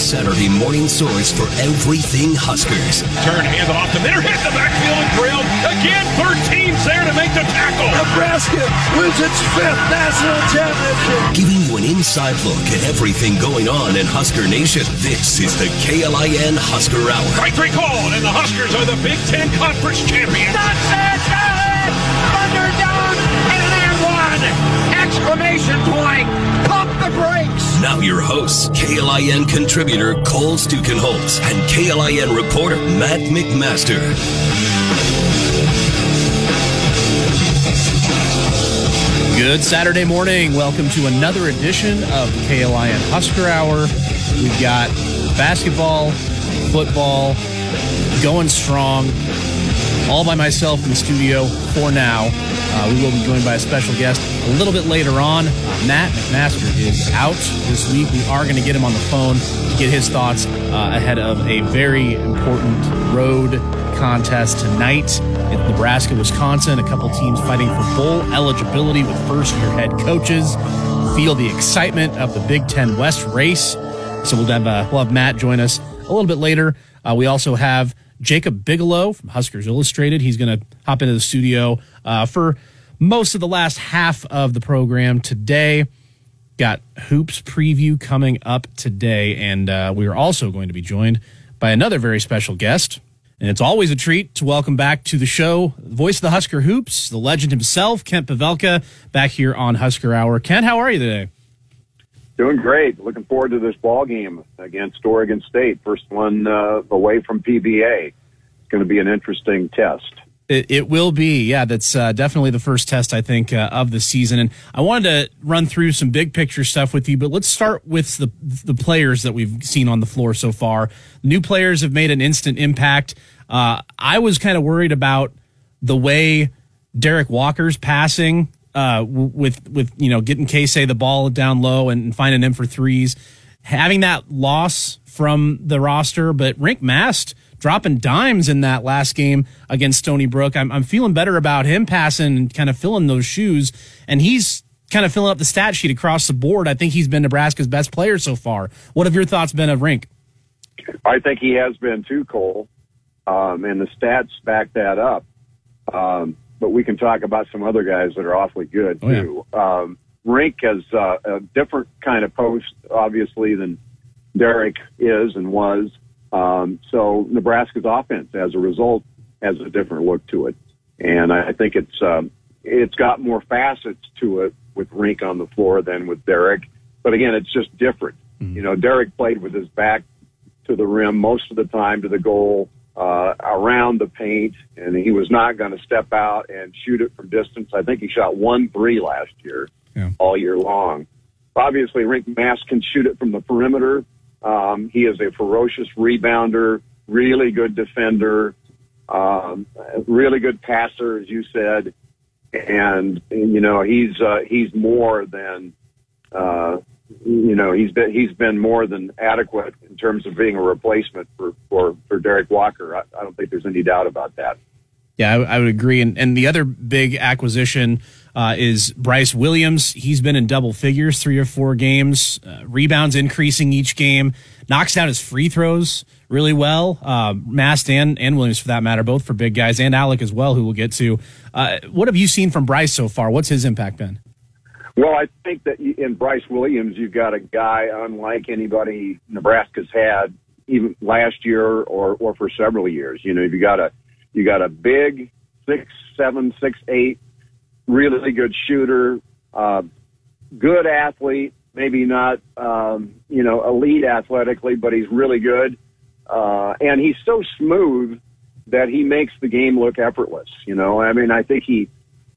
Saturday morning source for everything Huskers. Turn hand off the middle, hit the backfield and drilled. Again, 13's there to make the tackle. Nebraska wins its fifth national championship. Giving you an inside look at everything going on in Husker Nation. This is the KLIN Husker Hour. Strike three called, and the Huskers are the Big Ten Conference champions. That's it! Exclamation point! Pump the brakes! Now your hosts, KLIN contributor Cole Stukenholtz and KLIN reporter Matt McMaster. Good Saturday morning. Welcome to another edition of KLIN Husker Hour. We've got basketball, football, going strong. All by myself in the studio for now. Uh, we will be joined by a special guest a little bit later on. Uh, Matt McMaster is out this week. We are going to get him on the phone to get his thoughts uh, ahead of a very important road contest tonight in Nebraska, Wisconsin. A couple teams fighting for bowl eligibility with first year head coaches. Feel the excitement of the Big Ten West race. So we'll have, uh, we'll have Matt join us a little bit later. Uh, we also have Jacob Bigelow from Huskers Illustrated. He's going to hop into the studio uh, for most of the last half of the program today. Got hoops preview coming up today, and uh, we are also going to be joined by another very special guest. And it's always a treat to welcome back to the show, the voice of the Husker Hoops, the legend himself, Kent Pavelka, back here on Husker Hour. Kent, how are you today? Doing great. Looking forward to this ball game against Oregon State. First one uh, away from PBA. It's going to be an interesting test. It, it will be, yeah. That's uh, definitely the first test I think uh, of the season, and I wanted to run through some big picture stuff with you. But let's start with the the players that we've seen on the floor so far. New players have made an instant impact. Uh, I was kind of worried about the way Derek Walker's passing uh, with with you know getting Keisei the ball down low and finding him for threes, having that loss from the roster, but Rienk Mast dropping dimes in that last game against Stony Brook. I'm, I'm feeling better about him passing and kind of filling those shoes. And he's kind of filling up the stat sheet across the board. I think he's been Nebraska's best player so far. What have your thoughts been of Rienk? I think he has been too, Cole. Um, and the stats back that up. Um, but we can talk about some other guys that are awfully good Oh, yeah. too. Um, Rienk has uh, a different kind of post, obviously, than Derek is and was. Um, so Nebraska's offense, as a result, has a different look to it, and I think it's um, it's got more facets to it with Rienk on the floor than with Derek. But again, it's just different. You know, Derek played with his back to the rim most of the time to the goal uh, around the paint, and he was not going to step out and shoot it from distance. I think he shot one three last year, Yeah. all year long. Obviously, Rienk Mast can shoot it from the perimeter. Um, he is a ferocious rebounder, really good defender, um, really good passer, as you said, and you know he's uh, he's more than uh, you know he's been he's been more than adequate in terms of being a replacement for for, for Derek Walker. I, I don't think there's any doubt about that. Yeah, I, I would agree. And, and the other big acquisition uh, is Bryce Williams. He's been in double figures, three or four games, uh, rebounds increasing each game, knocks down his free throws really well. Uh, Mast and, and Williams, for that matter, both for big guys, and Allick as well, who we'll get to. Uh, what have you seen from Bryce so far? What's his impact been? Well, I think that in Bryce Williams, you've got a guy unlike anybody Nebraska's had even last year or or for several years. You know, you got a you got a big six seven six eight, really good shooter, uh, good athlete. Maybe not um, you know elite athletically, but he's really good, uh, and he's so smooth that he makes the game look effortless. You know, I mean, I think he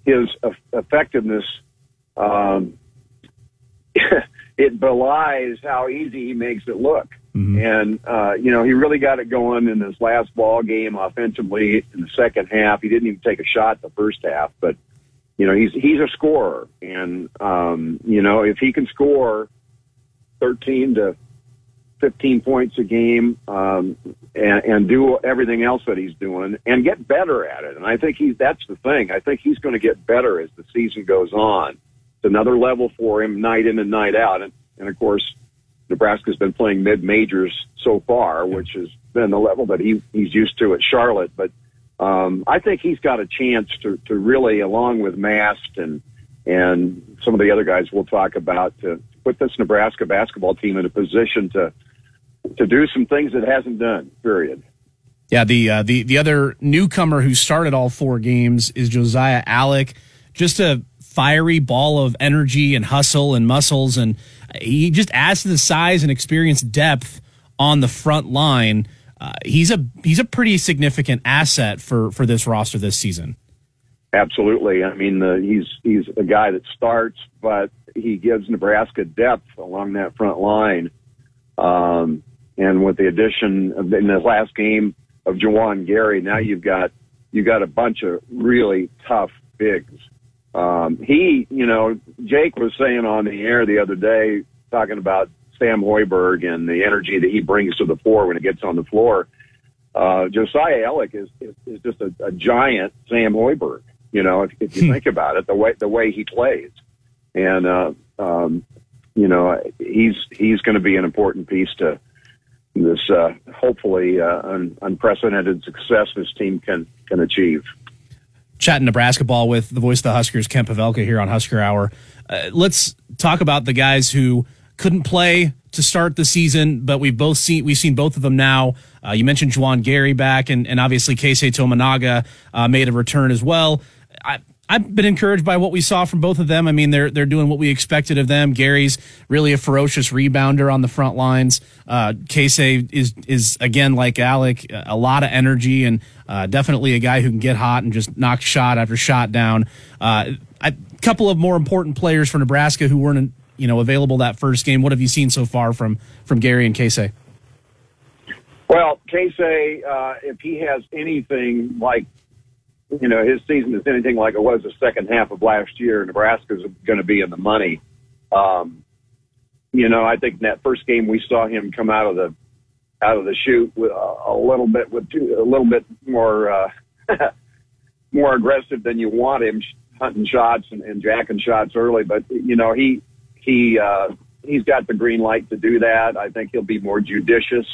his effectiveness um, it belies how easy he makes it look. And uh, you know, he really got it going in this last ball game offensively in the second half. He didn't even take a shot in the first half, but you know, he's he's a scorer, and um, you know, if he can score thirteen to fifteen points a game um, and, and do everything else that he's doing, and get better at it, and I think he's that's the thing. I think he's going to get better as the season goes on. It's another level for him, night in and night out, and and of course Nebraska's been playing mid majors so far, which has been the level that he he's used to at Charlotte. But um, I think he's got a chance to to really, along with Mast and and some of the other guys we'll talk about, to put this Nebraska basketball team in a position to to do some things it hasn't done. Period. Yeah, the uh, the the other newcomer who started all four games is Josiah Allick. Just a fiery ball of energy and hustle and muscles, and he just adds to the size and experience depth on the front line. Uh, he's a he's a pretty significant asset for for this roster this season. Absolutely. I mean, the, he's he's a guy that starts, but he gives Nebraska depth along that front line. Um, and with the addition of in the last game of Juwan Gary, now you've got you got a bunch of really tough bigs. Um, he, you know, Jake was saying on the air the other day, talking about Sam Hoiberg and the energy that he brings to the floor when it gets on the floor. Uh, Josiah Allick is, is, is just a, a giant Sam Hoiberg. You know, if, if you hmm. think about it, the way the way he plays, and uh, um, you know, he's he's going to be an important piece to this uh, hopefully uh, un- unprecedented success this team can can achieve. Chatting Nebraska ball with the voice of the Huskers, Kent Pavelka, here on Husker Hour. Uh, let's talk about the guys who couldn't play to start the season, but we've both seen we've seen both of them now. Uh, you mentioned Juwan Gary back, and, and obviously Keisei Tominaga uh, made a return as well. I, I've been encouraged by what we saw from both of them. I mean, they're they're doing what we expected of them. Gary's really a ferocious rebounder on the front lines. Uh, Keisei is is again like Allick, a lot of energy and uh, definitely a guy who can get hot and just knock shot after shot down. Uh, a couple of more important players for Nebraska who weren't you know available that first game. What have you seen so far from from Gary and Casey? Well, Casey, uh, if he has anything like you know, his season is anything like it was the second half of last year, Nebraska's going to be in the money. Um, you know, I think in that first game we saw him come out of the out of the chute with a, a little bit with two, a little bit more uh, more aggressive than you want him hunting shots and, and jacking shots early. But you know, he he uh, he's got the green light to do that. I think he'll be more judicious.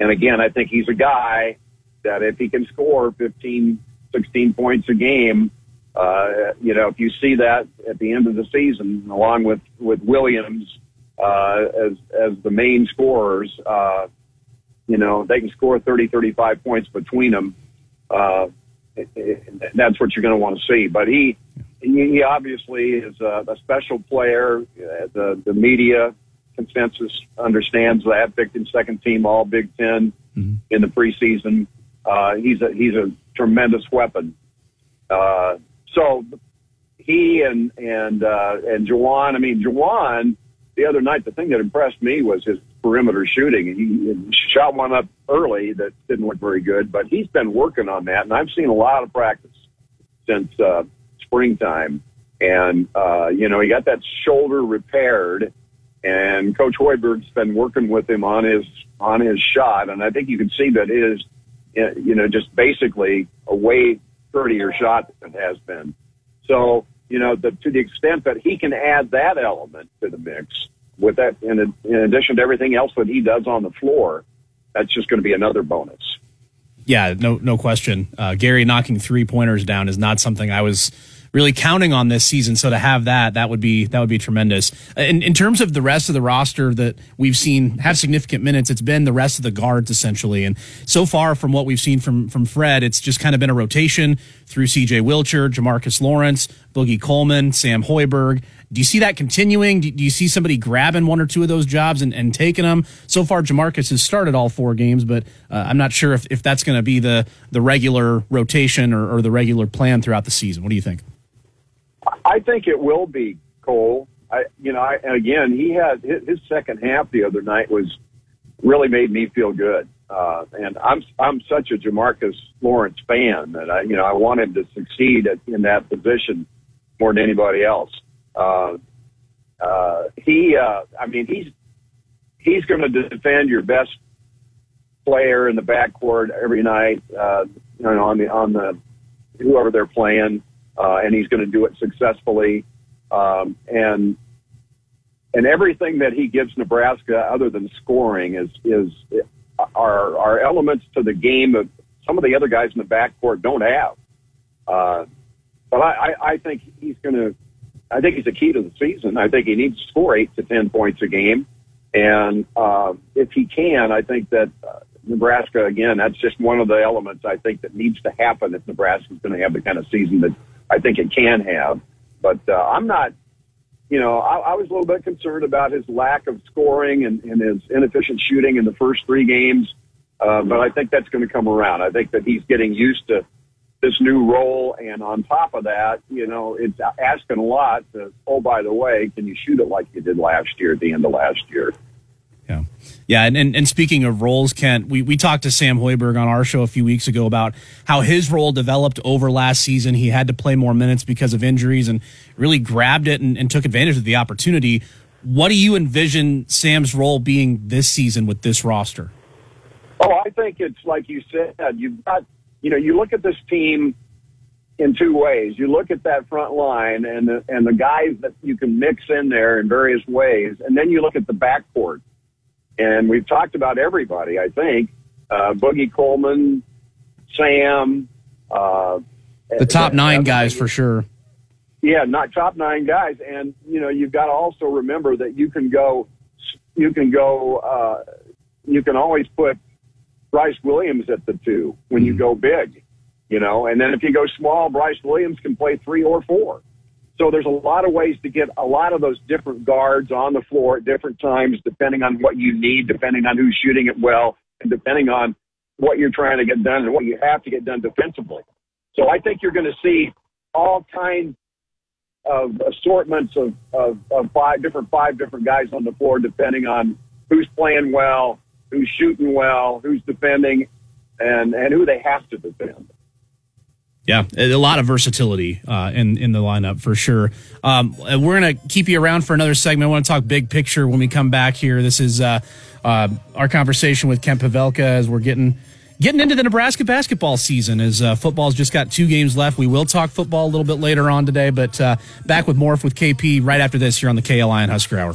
And again, I think he's a guy that if he can score 15, 16 points a game. Uh, you know, if you see that at the end of the season, along with with Williams uh, as as the main scorers, uh, you know, they can score 30, 35 points between them. Uh, that's what you're going to want to see. But he he obviously is a, a special player. Uh, the the media consensus understands that. Picked in second team All Big 10 mm-hmm. in the preseason. Uh, he's a he's a tremendous weapon. Uh, so he and and uh, and Juwan. I mean, Juwan. The other night, the thing that impressed me was his perimeter shooting. He shot one up early that didn't look very good, but he's been working on that, and I've seen a lot of practice since uh, springtime. And uh, you know, he got that shoulder repaired, and Coach Hoiberg's been working with him on his on his shot, and I think you can see that his you know, just basically a way prettier shot than it has been. So, you know, the, to the extent that he can add that element to the mix with that, in, in addition to everything else that he does on the floor, that's just going to be another bonus. Yeah, no, no question. Uh, Gary knocking three pointers down is not something I was really counting on this season. So to have that, that would be that would be tremendous. In, in terms of the rest of the roster that we've seen have significant minutes, it's been the rest of the guards essentially. And so far from what we've seen from from Fred, it's just kind of been a rotation through C.J. Wilcher, Jamarques Lawrence, Boogie Coleman, Sam Hoiberg. Do you see that continuing? Do, you see somebody grabbing one or two of those jobs and, and taking them? So far, Jamarques has started all four games, but uh, I'm not sure if, if that's going to be the, the regular rotation or, or the regular plan throughout the season. What do you think? I think it will be Cole. I, you know, I, and again, he had his, his second half the other night was really made me feel good. Uh, and I'm I'm such a Jamarques Lawrence fan that I, you know, I want him to succeed at, in that position more than anybody else. Uh, uh, he, uh, I mean, he's he's going to defend your best player in the backcourt every night. Uh, you know, on the on the whoever they're playing uh, and he's going to do it successfully. Um, and and everything that he gives Nebraska, other than scoring, is is are are elements to the game that some of the other guys in the backcourt don't have. Uh, but I, I, I think he's going to. I think he's the key to the season. I think he needs to score eight to ten points a game, and uh, if he can, I think that uh, Nebraska again. That's just one of the elements I think that needs to happen if Nebraska is going to have the kind of season that I think it can have. But uh, I'm not. You know, I, I was a little bit concerned about his lack of scoring and, and his inefficient shooting in the first three games. Uh, but I think that's going to come around. I think that he's getting used to this new role. And on top of that, you know, it's asking a lot to, oh, by the way, can you shoot it like you did last year at the end of last year? Yeah. Yeah. And, and, and, speaking of roles, Kent, we, we talked to Sam Hoiberg on our show a few weeks ago about how his role developed over last season. He had to play more minutes because of injuries and really grabbed it and, and took advantage of the opportunity. What do you envision Sam's role being this season with this roster? Oh, I think it's like you said, you've got you know, you look at this team in two ways. You look at that front line and the, and the guys that you can mix in there in various ways, and then you look at the backcourt. And we've talked about everybody, I think. Uh, Boogie Coleman, Sam, uh, the top nine guys for sure. Yeah, not top nine guys, and you know you've got to also remember that you can go, you can go, uh, you can always put Bryce Williams at the two when you hmm. go big, you know, and then if you go small, Bryce Williams can play three or four. So there's a lot of ways to get a lot of those different guards on the floor at different times, depending on what you need, depending on who's shooting it well, and depending on what you're trying to get done and what you have to get done defensively. So I think you're going to see all kinds of assortments of, of, of five different five different guys on the floor, depending on who's playing well, who's shooting well, who's defending, and and who they have to defend. Yeah, a lot of versatility uh, in in the lineup for sure. Um, we're gonna keep you around for another segment. I want to talk big picture when we come back here. This is uh, uh, our conversation with Kent Pavelka as we're getting getting into the Nebraska basketball season. As uh, football's just got two games left. We will talk football a little bit later on today, but uh, back with more with KP right after this here on the KLIN Husker Hour.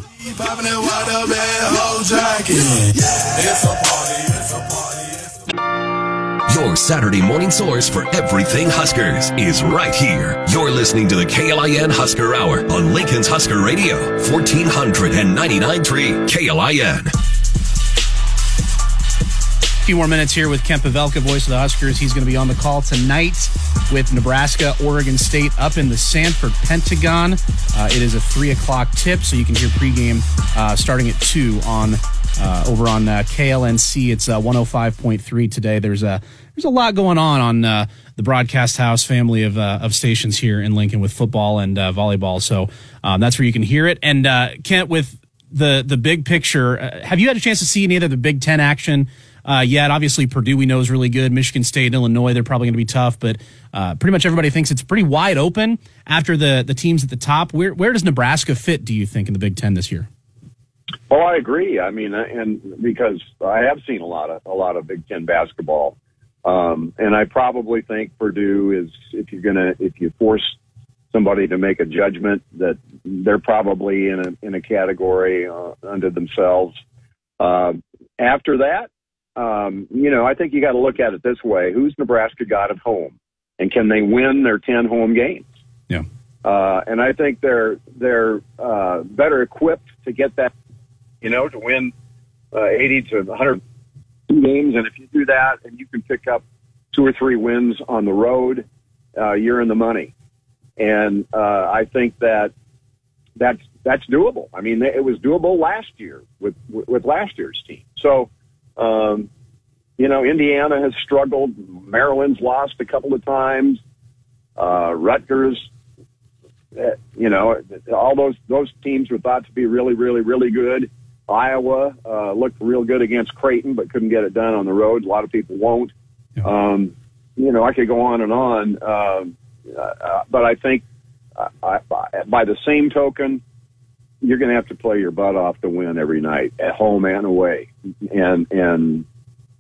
Your Saturday morning source for everything Huskers is right here. You're listening to the KLIN Husker Hour on Lincoln's Husker Radio, 1499.3 KLIN few more minutes here with Kent Pavelka, voice of the Huskers. He's going to be on the call tonight with Nebraska, Oregon State up in the Sanford Pentagon. Uh, it is a three o'clock tip, so you can hear pregame uh, starting at two on uh, over on uh, KLNC. It's 105.3 uh, today. There's a there's a lot going on on uh, the broadcast house family of of stations here in Lincoln with football and volleyball. So um, that's where you can hear it. And Kent, with the the big picture, have you had a chance to see any of the Big Ten action? Uh, yet. Obviously, Purdue we know is really good. Michigan State, Illinois, they're probably going to be tough, but uh, pretty much everybody thinks it's pretty wide open after the the teams at the top. Where where does Nebraska fit? Do you think in the Big Ten this year? Well, I agree. I mean, and because I have seen a lot of a lot of Big Ten basketball, um, and I probably think Purdue is if you're gonna if you force somebody to make a judgment that they're probably in a in a category uh, under themselves. Uh, after that, um, you know, I think you got to look at it this way: Who's Nebraska got at home, and can they win their ten home games? Yeah. Uh, and I think they're they're uh, better equipped to get that, you know, to win uh, 80 to 100 games. And if you do that, and you can pick up two or three wins on the road, uh, you're in the money. And uh, I think that that's that's doable. I mean, it was doable last year with with last year's team. So um, you know, Indiana has struggled. Maryland's lost a couple of times. Uh, Rutgers, uh, you know, all those those teams were thought to be really, really, really good. Iowa uh, looked real good against Creighton, but couldn't get it done on the road. A lot of people won't. Yeah. Um, you know, I could go on and on, um, uh, but I think uh, I, by the same token, you're going to have to play your butt off to win every night at home and away. And, and,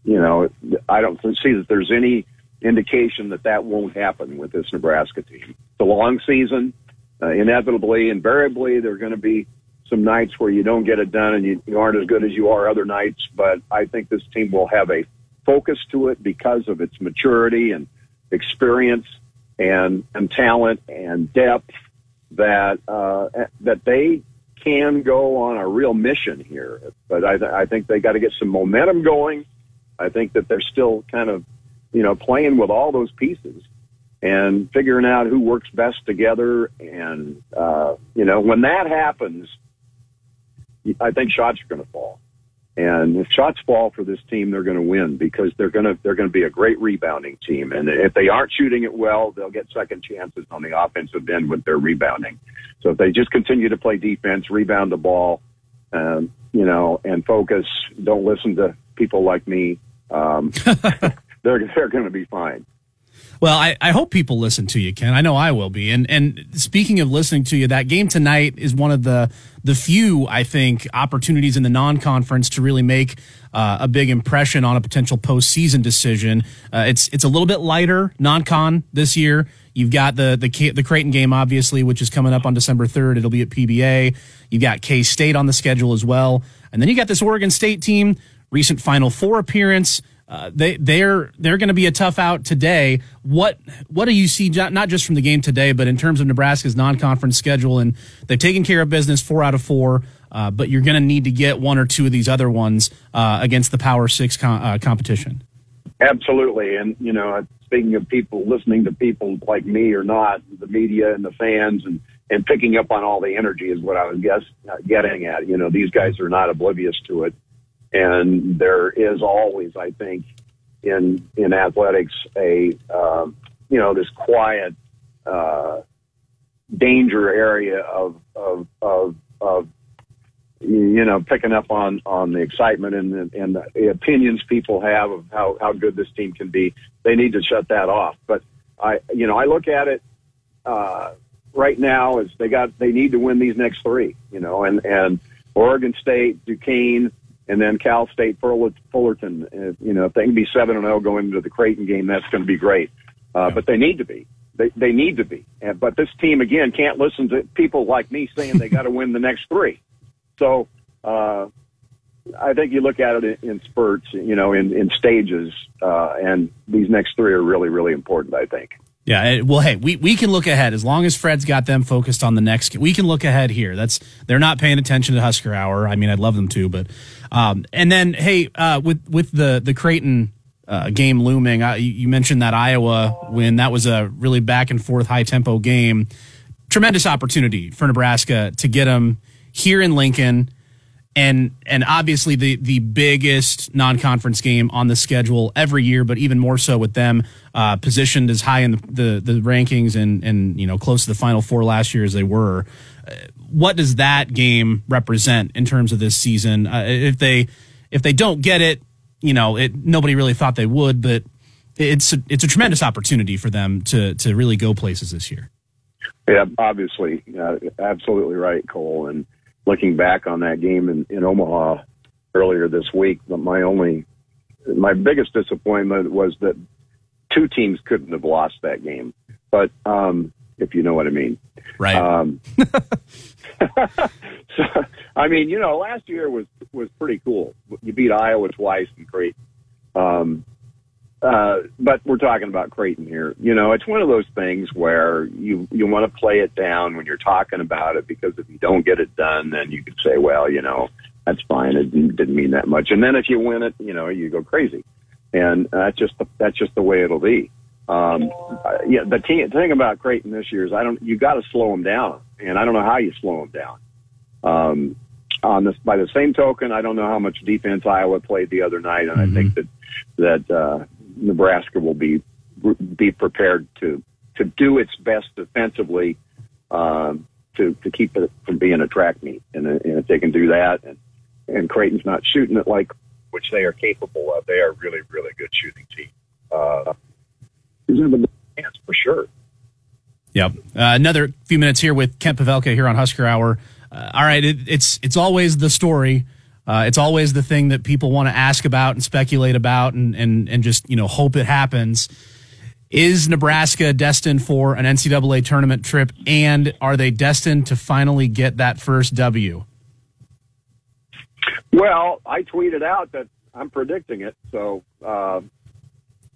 you know, I don't see that there's any indication that that won't happen with this Nebraska team. A long season. Uh, inevitably, invariably, there are going to be some nights where you don't get it done and you, you aren't as good as you are other nights. But I think this team will have a focus to it because of its maturity and experience and and talent and depth that uh, that they can go on a real mission here. But I, th- I think they got to get some momentum going. I think that they're still kind of you know playing with all those pieces and figuring out who works best together. And uh, you know when that happens, I think shots are going to fall. And if shots fall for this team, they're going to win because they're going to they're going to be a great rebounding team. And if they aren't shooting it well, they'll get second chances on the offensive end with their rebounding. So if they just continue to play defense, rebound the ball, um, you know, and focus, don't listen to people like me. Um, they're they're going to be fine. Well, I, I hope people listen to you, Ken. I know I will be. And and speaking of listening to you, that game tonight is one of the the few I think opportunities in the non conference to really make uh, a big impression on a potential postseason decision. Uh, it's it's a little bit lighter non con this year. You've got the the the Creighton game, obviously, which is coming up on December third. It'll be at PBA. You've got K State on the schedule as well, and then you got this Oregon State team, recent Final Four appearance. Uh, they they're they're going to be a tough out today. What what do you see not just from the game today, but in terms of Nebraska's non-conference schedule? And they've taken care of business four out of four, uh, but you're going to need to get one or two of these other ones uh, against the Power Six com- uh, competition. Absolutely, and you know, speaking of people listening to people like me or not, the media and the fans and and picking up on all the energy is what I was guess uh, getting at. You know, these guys are not oblivious to it and there is always, I think, in in athletics, a uh, you know this quiet uh, danger area of of of, of you know picking up on on the excitement and the, and the opinions people have of how how good this team can be. They need to shut that off. But I you know I look at it uh, right now as they got they need to win these next three. You know and and Oregon State, Duquesne and then Cal State Fullerton. Uh, you know, if they can be seven and zero oh going into the Creighton game, that's going to be great. Uh, yeah. But they need to be. They they need to be. And, but this team again can't listen to people like me saying they got to win the next three. So uh, I think you look at it in, in spurts, you know, in in stages, uh, and these next three are really really important. I think. Yeah, well, hey, we, we can look ahead as long as Fred's got them focused on the next. We can look ahead here. That's they're not paying attention to Husker Hour. I mean, I'd love them to, but um, and then hey, uh, with with the the Creighton uh, game looming, uh, you, mentioned that Iowa win. That was a really back and forth, high tempo game. Tremendous opportunity for Nebraska to get them here in Lincoln and and obviously the the biggest non-conference game on the schedule every year, but even more so with them uh, positioned as high in the, the, the rankings and and you know close to the Final Four last year as they were. What does that game represent in terms of this season? Uh, if they if they don't get it, you know, it nobody really thought they would, but it's a, it's a tremendous opportunity for them to to really go places this year. Yeah, obviously, uh, absolutely right, Cole, and looking back on that game in, in Omaha earlier this week, my only, my biggest disappointment was that two teams couldn't have lost that game. But um, if you know what I mean, right? Um, so, I mean, you know, last year was was pretty cool. You beat Iowa twice and great. Um, uh, but we're talking about Creighton here. You know, it's one of those things where you you want to play it down when you're talking about it because if you don't get it done, then you could say, well, you know, that's fine. It didn't mean that much. And then if you win it, you know, you go crazy, and that's just the, that's just the way it'll be. Um, yeah, the, team, the thing about Creighton this year is I don't you got to slow them down, and I don't know how you slow them down. Um, on this, by the same token, I don't know how much defense Iowa played the other night, and mm-hmm. I think that that uh, Nebraska will be be prepared to to do its best defensively um, to to keep it from being a track meet. And, and if they can do that, and and Creighton's not shooting it like which they are capable of, they are really really good shooting team. Uh, is a chance for sure. Yep. Uh, another few minutes here with Kent Pavelka here on Husker Hour. Uh, all right, it, it's it's always the story uh, it's always the thing that people want to ask about and speculate about and, and, and just, you know, hope it happens. Is Nebraska destined for an NCAA tournament trip and are they destined to finally get that first W Well, I tweeted out that I'm predicting it, so uh,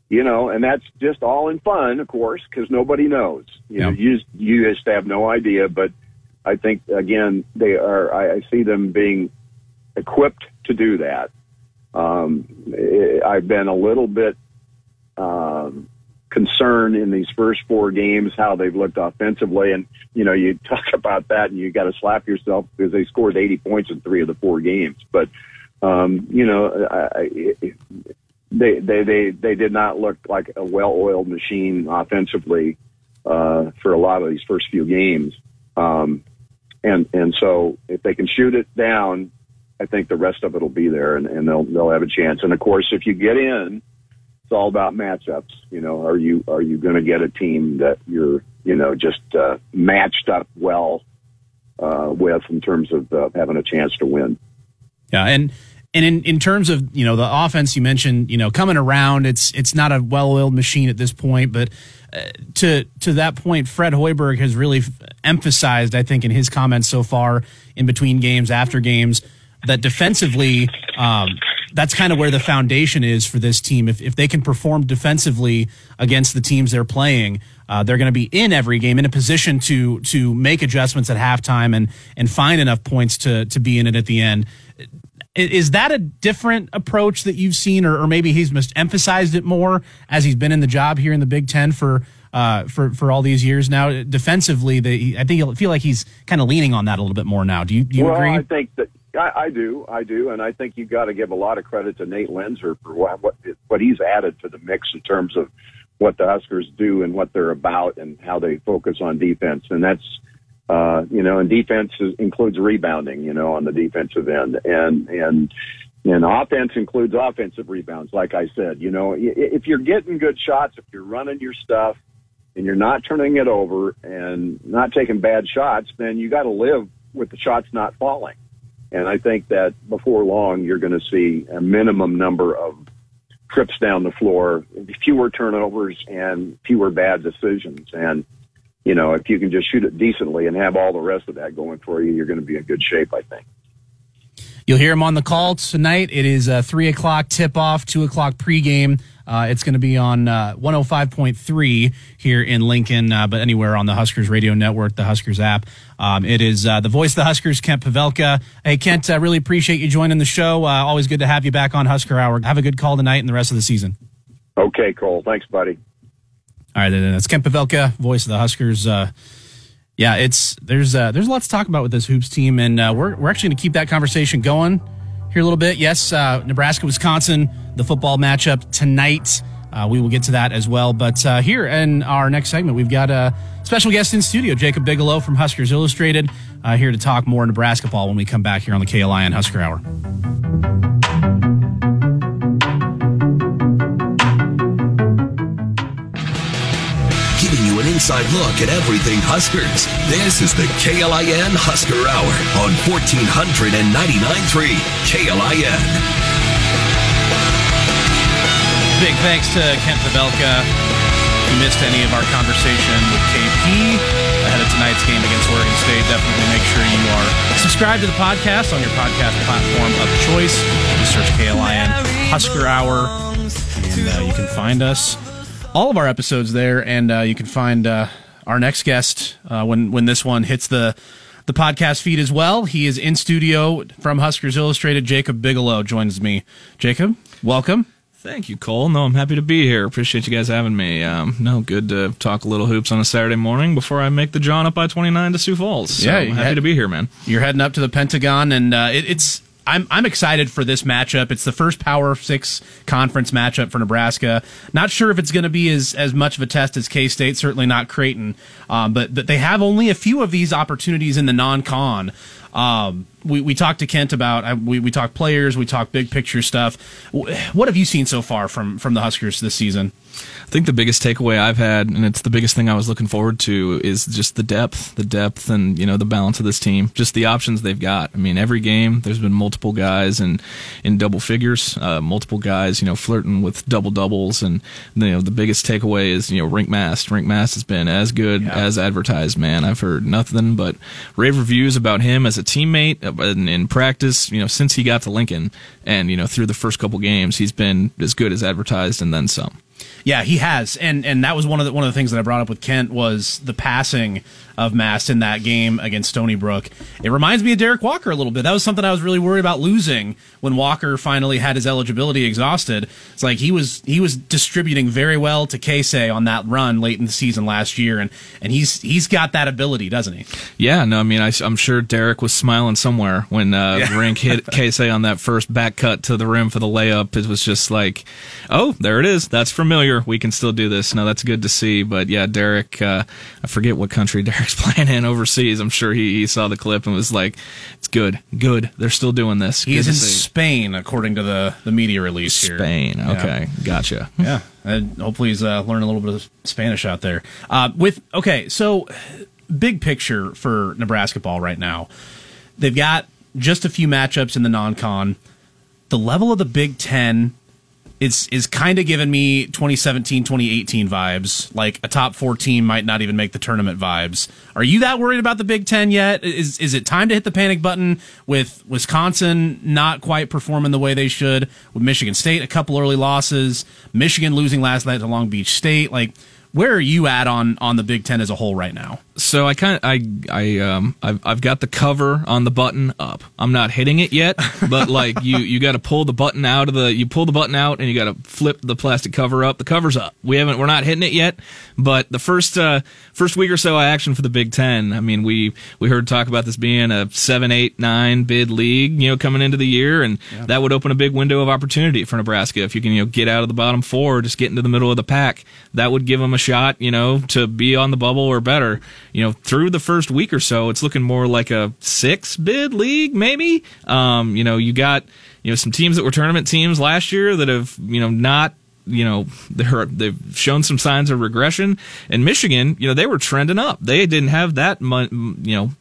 you know, and that's just all in fun, of course, because nobody knows. You know, you just, you just have no idea. But I think again, they are. I, I see them being equipped to do that. Um, I- I've been a little bit um, concerned in these first four games how they've looked offensively, and you know, you talk about that, and you got to slap yourself because they scored 80 points in three of the four games. But um, you know, I, I, they they they they did not look like a well-oiled machine offensively uh, for a lot of these first few games. Um, and and so if they can shoot it down, I think the rest of it will be there, and, and they'll they'll have a chance. And of course, if you get in, it's all about matchups. You know, are you are you going to get a team that you're you know just uh, matched up well uh, with in terms of uh, having a chance to win? Yeah, and and in, in terms of you know the offense you mentioned, you know coming around, it's it's not a well-oiled machine at this point, but uh, to to that point, Fred Hoiberg has really emphasized, I think, in his comments so far, in between games, after games, that defensively, um, that's kind of where the foundation is for this team. If if they can perform defensively against the teams they're playing, uh, they're going to be in every game in a position to to make adjustments at halftime and and find enough points to to be in it at the end. Is that a different approach that you've seen, or, or maybe he's just emphasized it more as he's been in the job here in the Big Ten for uh, for for all these years now? Defensively, the, I think I feel like he's kind of leaning on that a little bit more now. Do you do you well, agree? I think that I, I do, I do, and I think you've got to give a lot of credit to Nate Loenser for what what, what he's added to the mix in terms of what the Huskers do and what they're about and how they focus on defense, and that's uh, you know, and defense is, includes rebounding, you know, on the defensive end, and and and offense includes offensive rebounds. Like I said, you know, if you're getting good shots, if you're running your stuff, and you're not turning it over and not taking bad shots, then you got to live with the shots not falling. And I think that before long, you're going to see a minimum number of trips down the floor, fewer turnovers, and fewer bad decisions. And you know, if you can just shoot it decently and have all the rest of that going for you, you're going to be in good shape. I think. You'll hear him on the call tonight. It is a three o'clock tip off, two o'clock pregame. Uh, it's going to be on uh, 105.3 here in Lincoln, uh, but anywhere on the Huskers radio network, the Huskers app. Um, it is uh, the voice of the Huskers, Kent Pavelka. Hey, Kent, I really appreciate you joining the show. Uh, always good to have you back on Husker Hour. Have a good call tonight and the rest of the season. Okay, Cole. Thanks, buddy. All right, then that's Kent Pavelka, voice of the Huskers. Uh, yeah, it's there's uh, there's a lot to talk about with this hoops team, and uh, we're we're actually going to keep that conversation going here a little bit. Yes, uh, Nebraska Wisconsin, the football matchup tonight. Uh, we will get to that as well. But uh, here in our next segment, we've got a special guest in studio, Jacob Bigelow from Huskers Illustrated, uh, here to talk more Nebraska ball when we come back here on the KLIN Husker Hour. Inside look at everything Huskers. This is the KLIN Husker Hour on 1499.3 KLIN. Big thanks to Kent Pavelka. If you missed any of our conversation with KP ahead of tonight's game against Oregon State, definitely make sure you are subscribed to the podcast on your podcast platform of choice. Just search KLIN Husker Hour, and uh, you can find us all of our episodes there, and uh, you can find uh, our next guest uh, when when this one hits the the podcast feed as well. He is in studio from Huskers Illustrated. Jacob Bigelow joins me. Jacob, welcome. Thank you, Cole. No, I'm happy to be here. Appreciate you guys having me. Um, no, good to talk a little hoops on a Saturday morning before I make the John up by 29 to Sioux Falls. So Yeah, I'm happy had- to be here, man. You're heading up to the Pentagon, and uh, it, it's I'm I'm excited for this matchup. It's the first Power Six conference matchup for Nebraska. Not sure if it's going to be as as much of a test as K State. Certainly not Creighton, um, but but they have only a few of these opportunities in the non-con. Um, we, we talked to Kent about we we talked players, we talked big picture stuff. What have you seen so far from from the Huskers this season? I think the biggest takeaway I've had, and it's the biggest thing I was looking forward to, is just the depth, the depth, and you know the balance of this team. Just the options they've got. I mean, every game there's been multiple guys in in double figures, uh, multiple guys, you know, flirting with double doubles, and you know the biggest takeaway is you know Rienk Mast. Rienk Mast has been as good as advertised. Man, I've heard nothing but rave reviews about him as a teammate, uh, in, in practice, you know, since he got to Lincoln, and you know, through the first couple games, he's been as good as advertised, and then some. Yeah, he has, and and that was one of the one of the things that I brought up with Kent was the passing of Mast in that game against Stony Brook. It reminds me of Derek Walker a little bit. That was something I was really worried about losing when Walker finally had his eligibility exhausted. It's like he was he was distributing very well to Casey on that run late in the season last year, and and he's he's got that ability, doesn't he? Yeah, no, I mean, I, am sure Derek was smiling somewhere when uh, yeah. Rienk hit Casey on that first back cut to the rim for the layup. It was just like, oh, there it is. That's familiar. We can still do this. No, that's good to see. But yeah, Derek, uh, I forget what country Derek's playing in overseas. I'm sure he, he saw the clip and was like, it's good, good. They're still doing this. He's in Spain, according to the, the media release here. Spain. Okay. Yeah. Gotcha. Yeah. And hopefully he's uh, learning a little bit of Spanish out there. Uh, with, okay, so big picture for Nebraska ball right now. They've got just a few matchups in the non con. The level of the Big Ten is is kind of giving me 2017 2018 vibes. Like a top 14 might not even make the tournament vibes. Are you that worried about the big 10 yet? Is is it time to hit the panic button with wisconsin not quite performing the way they should with michigan state a couple early losses michigan losing last night to long beach state? Like where are you at on on the big 10 as a whole right now so I kind of I I um I've, I've got the cover on the button up. I'm not hitting it yet, but like you you got to pull the button out of the you pull the button out and you got to flip the plastic cover up. The cover's up. We haven't we're not hitting it yet, but the first uh first week or so of action for the Big Ten. I mean we we heard talk about this being a seven eight nine bid league you know coming into the year, and yeah. that would open a big window of opportunity for Nebraska if you can you know get out of the bottom four, just get into the middle of the pack. That would give them a shot you know to be on the bubble or better you know, through the first week or so, it's looking more like a six bid league, maybe. Um, you know, you got, you know, some teams that were tournament teams last year that have, you know, not you know they've shown some signs of regression and Michigan you know they were trending up they didn't have that you know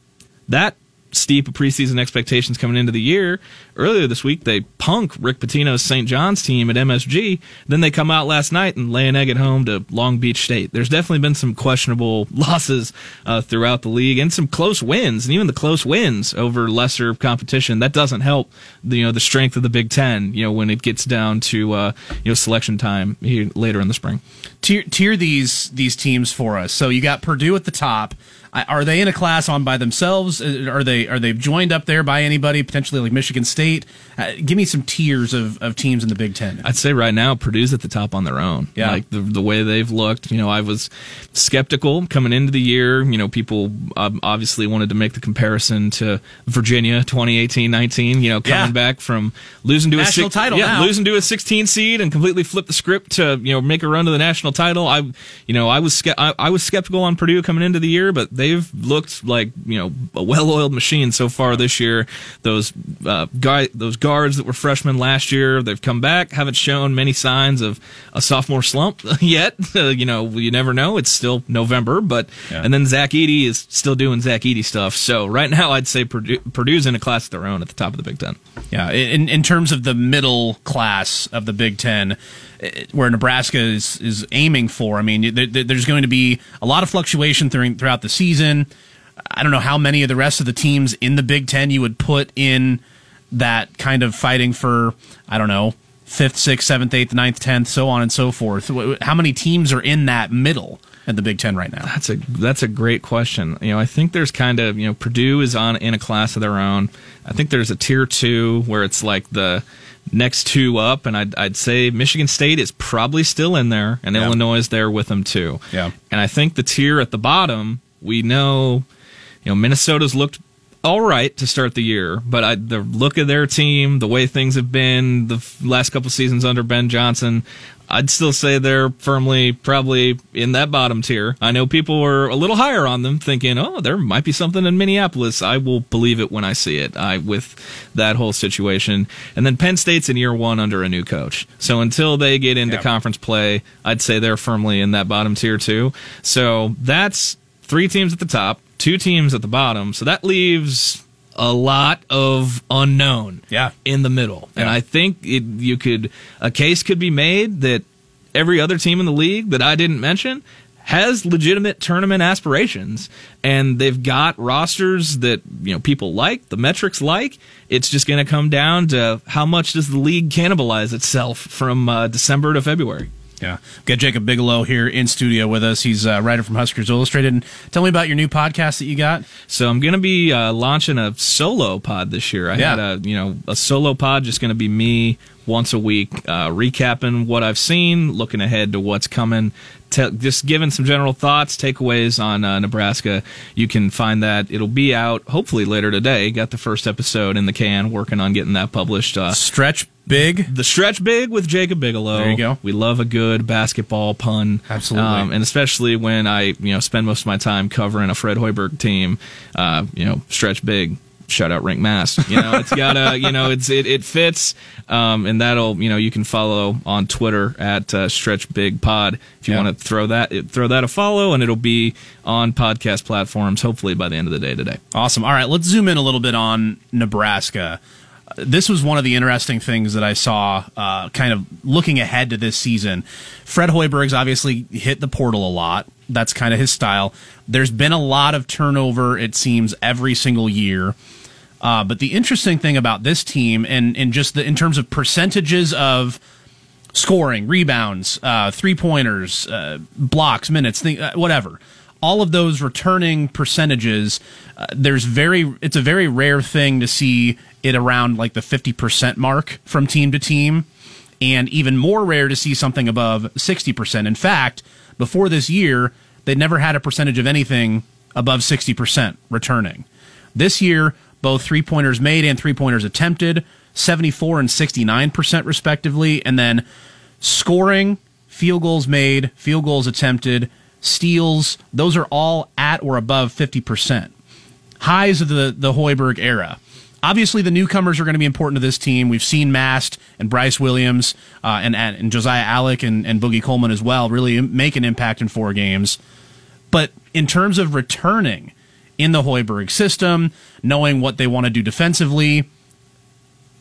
that steep preseason expectations coming into the year. Earlier this week, they punk Rick Pitino's St. John's team at MSG. Then they come out last night and lay an egg at home to Long Beach State. There's definitely been some questionable losses uh, throughout the league and some close wins, and even the close wins over lesser competition. That doesn't help the, you know the strength of the Big Ten. You know when it gets down to uh, you know selection time here later in the spring. Tier, tier these these teams for us. So you got Purdue at the top. Are they in a class on by themselves? Uh, are they are they joined up there by anybody potentially like Michigan State? Uh, give me some tiers of, of teams in the Big Ten. I'd say right now Purdue's at the top on their own. Yeah, like the the way they've looked. You know, I was skeptical coming into the year. You know, people um, obviously wanted to make the comparison to Virginia 2018-19. You know, coming yeah. back from losing to national a six, title, yeah, now. losing to a 16 seed and completely flip the script to you know make a run to the national title. I you know I was I, I was skeptical on Purdue coming into the year, but they've looked like you know a well-oiled machine so far this year. Those uh, guy, those guards that were freshmen last year, they've come back. Haven't shown many signs of a sophomore slump yet. Uh, you know, you never know. It's still November, but yeah. and then Zach Edey is still doing Zach Edey stuff. So right now, I'd say Purdue, Purdue's in a class of their own at the top of the Big Ten. Yeah, in in terms of the middle class of the Big Ten where Nebraska is is aiming for. I mean, there, there's going to be a lot of fluctuation throughout the season. I don't know how many of the rest of the teams in the Big Ten you would put in that kind of fighting for. I don't know fifth, sixth, seventh, eighth, ninth, tenth, so on and so forth. How many teams are in that middle? At the Big Ten right now? That's a that's a great question. You know, I think there's kind of you know Purdue is on in a class of their own. I think there's a tier two where it's like the next two up, and I'd, I'd say Michigan State is probably still in there, and yeah. Illinois is there with them too. Yeah, and I think the tier at the bottom, we know, you know, Minnesota's looked all right to start the year, but I, the look of their team, the way things have been the last couple seasons under Ben Johnson, I'd still say they're firmly probably in that bottom tier. I know people were a little higher on them, thinking, "Oh, there might be something in Minneapolis." I will believe it when I see it. I with that whole situation, and then Penn State's in year one under a new coach. So until they get into conference play, I'd say they're firmly in that bottom tier too. So that's three teams at the top, two teams at the bottom. So that leaves a lot of unknown yeah. in the middle. Yeah. And I think it, you could a case could be made that every other team in the league that I didn't mention has legitimate tournament aspirations and they've got rosters that you know people like the metrics like it's just going to come down to how much does the league cannibalize itself from uh, december to february yeah. Got Jacob Bigelow here in studio with us. He's a writer from Huskers Illustrated. And tell me about your new podcast that you got. So I'm going to be uh, launching a solo pod this year. I Yeah. had a, you know, a solo pod just going to be me once a week, uh, recapping what I've seen, looking ahead to what's coming, te- just giving some general thoughts, takeaways on uh, Nebraska. You can find that. It'll be out hopefully later today. Got the first episode in the can, working on getting that published. Uh, Stretch Big. the stretch big with Jacob Bigelow. There you go. We love a good basketball pun. Um, Absolutely. and especially when I, you know, spend most of my time covering a Fred Hoiberg team, uh, you know, stretch big. Shout out Rienk Mast. You know, it's got a, you know, it's it, it fits, um, and that'll, you know, you can follow on Twitter at uh, Stretch Big Pod if you Yeah. want to throw that throw that a follow, and it'll be on podcast platforms hopefully by the end of the day today. Awesome. All right, let's zoom in a little bit on Nebraska. This was one of the interesting things that I saw, uh, kind of looking ahead to this season. Fred Hoiberg's obviously hit the portal a lot. That's kind of his style. There's been a lot of turnover, it seems, every single year. Uh, but the interesting thing about this team, and, and just the, in terms of percentages of scoring, rebounds, uh, three pointers, uh, blocks, minutes, uh, whatever. All of those returning percentages, uh, there's very, it's a very rare thing to see it around like the 50% mark from team to team, and even more rare to see something above 60%. In fact, before this year, they never had a percentage of anything above 60% returning. This year, both three pointers made and three pointers attempted, 74 and 69% respectively. And then scoring, field goals made, field goals attempted, steals, those are all at or above 50%. Highs of the, the Hoiberg era. Obviously, the newcomers are going to be important to this team. We've seen Mast and Bryce Williams uh, and, and Josiah Allick and, and Boogie Coleman as well really make an impact in four games. But in terms of returning in the Hoiberg system, knowing what they want to do defensively,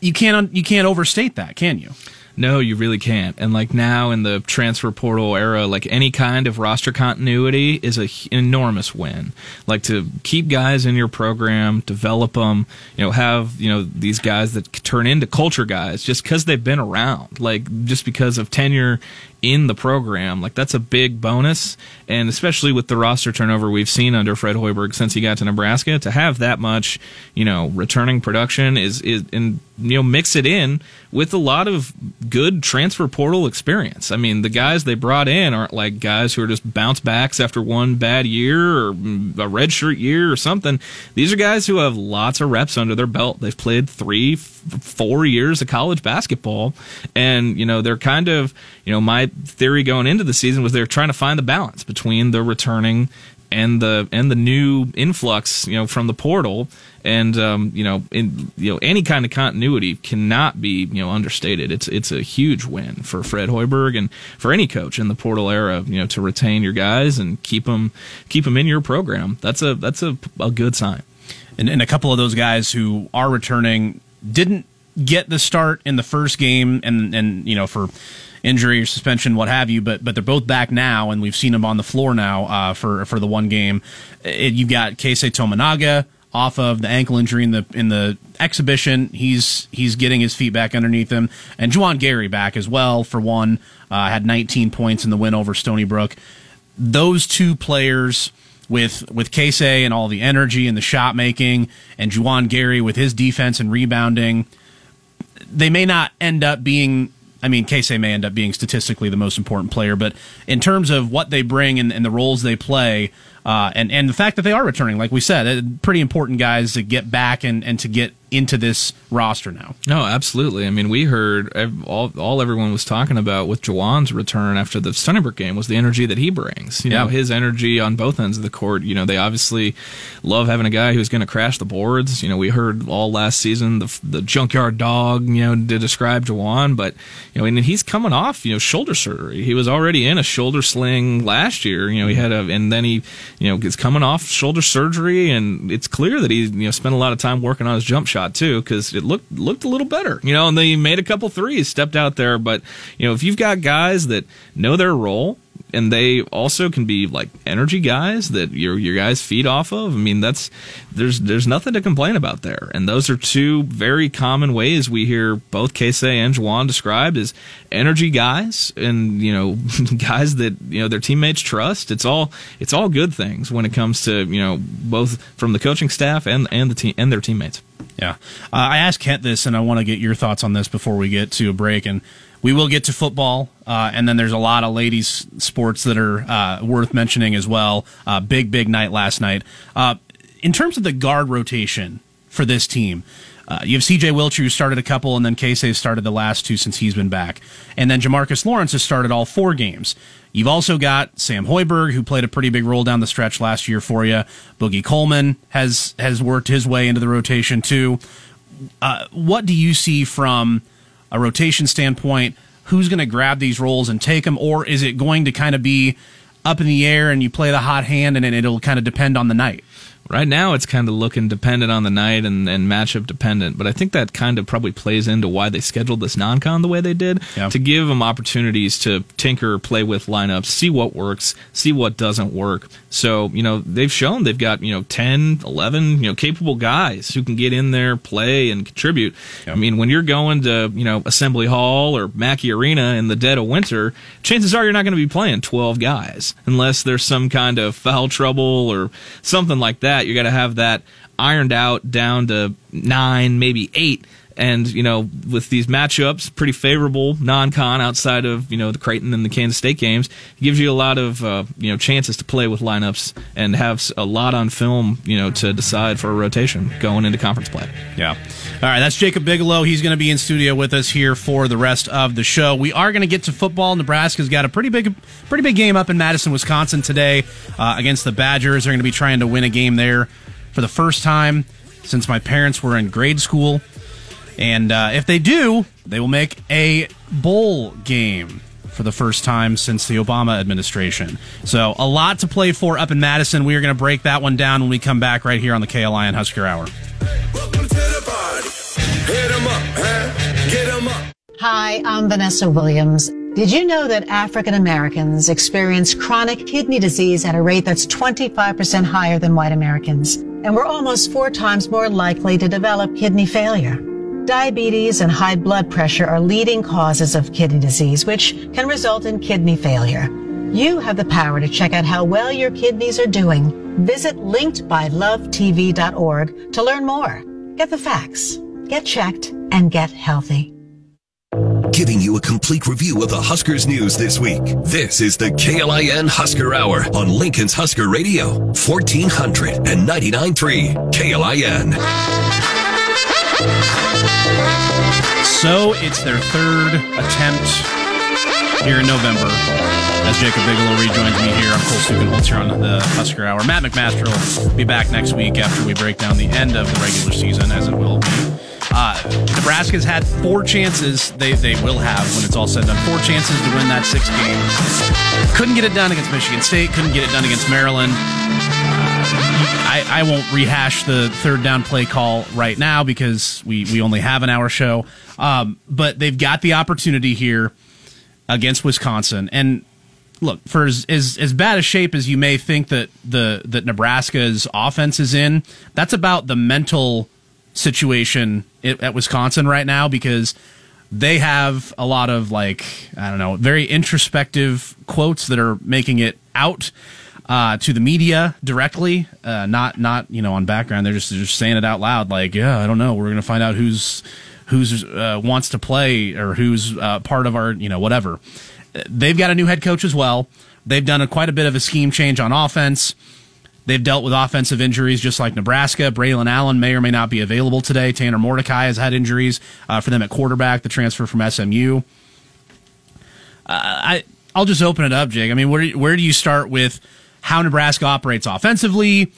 you can't you can't overstate that, can you? No, you really can't. And like now in the transfer portal era, like any kind of roster continuity is an enormous win. Like to keep guys in your program, develop them, you know, have, you know, these guys that turn into culture guys just because they've been around, like just because of tenure in the program. Like that's a big bonus. And especially with the roster turnover we've seen under Fred Hoiberg since he got to Nebraska, to have that much, you know, returning production is, is and, you know, mix it in with a lot of good transfer portal experience. I mean, the guys they brought in aren't like guys who are just bounce backs after one bad year or a redshirt year or something. These are guys who have lots of reps under their belt. They've played three, four years of college basketball, and you know they're kind of, you know, my theory going into the season was they're trying to find the balance between the returning and the and the new influx, you know, from the portal, and um, you know, in you know, any kind of continuity cannot be you know understated. It's it's a huge win for Fred Hoiberg and for any coach in the portal era, you know, to retain your guys and keep them keep them in your program. That's a that's a, a good sign. and, and a couple of those guys who are returning didn't get the start in the first game and and you know for injury or suspension what have you but but they're both back now and we've seen them on the floor now uh, for for the one game. It, you've got Keisei Tominaga off of the ankle injury in the in the exhibition. He's he's getting his feet back underneath him. And Juwan Gary back as well for one. Uh, had 19 points in the win over Stony Brook. Those two players with with Keisei and all the energy and the shot making, and Juwan Gary with his defense and rebounding, they may not end up being. I mean, Keisei may end up being statistically the most important player, but in terms of what they bring and, and the roles they play, uh, and and the fact that they are returning, like we said, uh, pretty important guys to get back and, and to get into this roster now. No, absolutely. I mean, we heard all all everyone was talking about with Juwan's return after the Stony Brook game was the energy that he brings. You know, his energy on both ends of the court. You know, they obviously love having a guy who's going to crash the boards. You know, we heard all last season the the junkyard dog. You know, to describe Juwan, but you know, and he's coming off you know shoulder surgery. He was already in a shoulder sling last year. You know, he had a and then he you know is coming off shoulder surgery, and it's clear that he you know spent a lot of time working on his jump shot too because it looked looked a little better. You know, and they made a couple threes, stepped out there. But you know, if you've got guys that know their role and they also can be like energy guys that your your guys feed off of. I mean, that's there's there's nothing to complain about there, and those are two very common ways we hear both Keisei and Juwan described as energy guys, and you know guys that you know their teammates trust. It's all it's all good things when it comes to you know both from the coaching staff and and the team and their teammates. Yeah, uh, I asked Kent this, and I want to get your thoughts on this before we get to a break and we will get to football, uh, and then there's a lot of ladies sports that are uh, worth mentioning as well. Uh, big, big night last night. Uh, in terms of the guard rotation for this team, uh, you have CJ Wilcher who started a couple, and then Keisei started the last two since he's been back, and then Jamarques Lawrence has started all four games. You've also got Sam Hoiberg, who played a pretty big role down the stretch last year for you. Boogie Coleman has has worked his way into the rotation too. Uh, what do you see from a rotation standpoint, who's going to grab these roles and take them, or is it going to kind of be up in the air and you play the hot hand and it'll kind of depend on the night? Right now, it's kind of looking dependent on the night and, and matchup dependent, but I think that kind of probably plays into why they scheduled this non con the way they did yeah. to give them opportunities to tinker, play with lineups, see what works, see what doesn't work. So, you know, they've shown they've got, you know, 10, 11, you know, capable guys who can get in there, play, and contribute. Yeah. I mean, when you're going to, you know, Assembly Hall or Mackey Arena in the dead of winter, chances are you're not going to be playing 12 guys unless there's some kind of foul trouble or something like that that. You got to have that ironed out down to nine, maybe eight. And, you know, with these matchups, pretty favorable non-con outside of, you know, the Creighton and the Kansas State games, gives you a lot of, uh, you know, chances to play with lineups and have a lot on film, you know, to decide for a rotation going into conference play. Yeah. All right, that's Jacob Bigelow. He's going to be in studio with us here for the rest of the show. We are going to get to football. Nebraska's got a pretty big, pretty big game up in Madison, Wisconsin today uh, against the Badgers. They're going to be trying to win a game there for the first time since my parents were in grade school. And uh, if they do, they will make a bowl game for the first time since the Obama administration. So a lot to play for up in Madison. We are going to break that one down when we come back right here on the KLIN Husker Hour. Hi, I'm Vanessa Williams. Did you know that African Americans experience chronic kidney disease at a rate that's 25% higher than white Americans? And we're almost four times more likely to develop kidney failure. Diabetes and high blood pressure are leading causes of kidney disease, which can result in kidney failure. You have the power to check out how well your kidneys are doing. Visit linkedbylovetv.org to learn more. Get the facts, get checked, and get healthy. Giving you a complete review of the Huskers news this week. This is the KLIN Husker Hour on Lincoln's Husker Radio, 1499.3 KLIN. So it's their third attempt here in November. As Jacob Bigelow rejoins me here, I'm Cole Stukenholtz here on the Husker Hour. Matt McMaster will be back next week after we break down the end of the regular season, as it will be. Uh, Nebraska's had four chances. They they will have when it's all said and done. Four chances to win that six game. Couldn't get it done against Michigan State. Couldn't get it done against Maryland. I, I won't rehash the third down play call right now because we, we only have an hour show. Um, but they've got the opportunity here against Wisconsin. And look, for as, as, as bad a shape as you may think that the that Nebraska's offense is in, that's about the mental situation at Wisconsin right now because they have a lot of like I don't know, very introspective quotes that are making it out uh, to the media directly, uh, not not you know on background. They're just they're just saying it out loud, like yeah, I don't know. We're gonna find out who's who's uh, wants to play or who's uh, part of our you know whatever. They've got a new head coach as well. They've done a, quite a bit of a scheme change on offense. They've dealt with offensive injuries just like Nebraska. Braylon Allen may or may not be available today. Tanner Mordecai has had injuries uh, for them at quarterback, the transfer from SMU. Uh, I I'll just open it up, Jake. I mean, where where do you start with how Nebraska operates offensively,